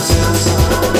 Sense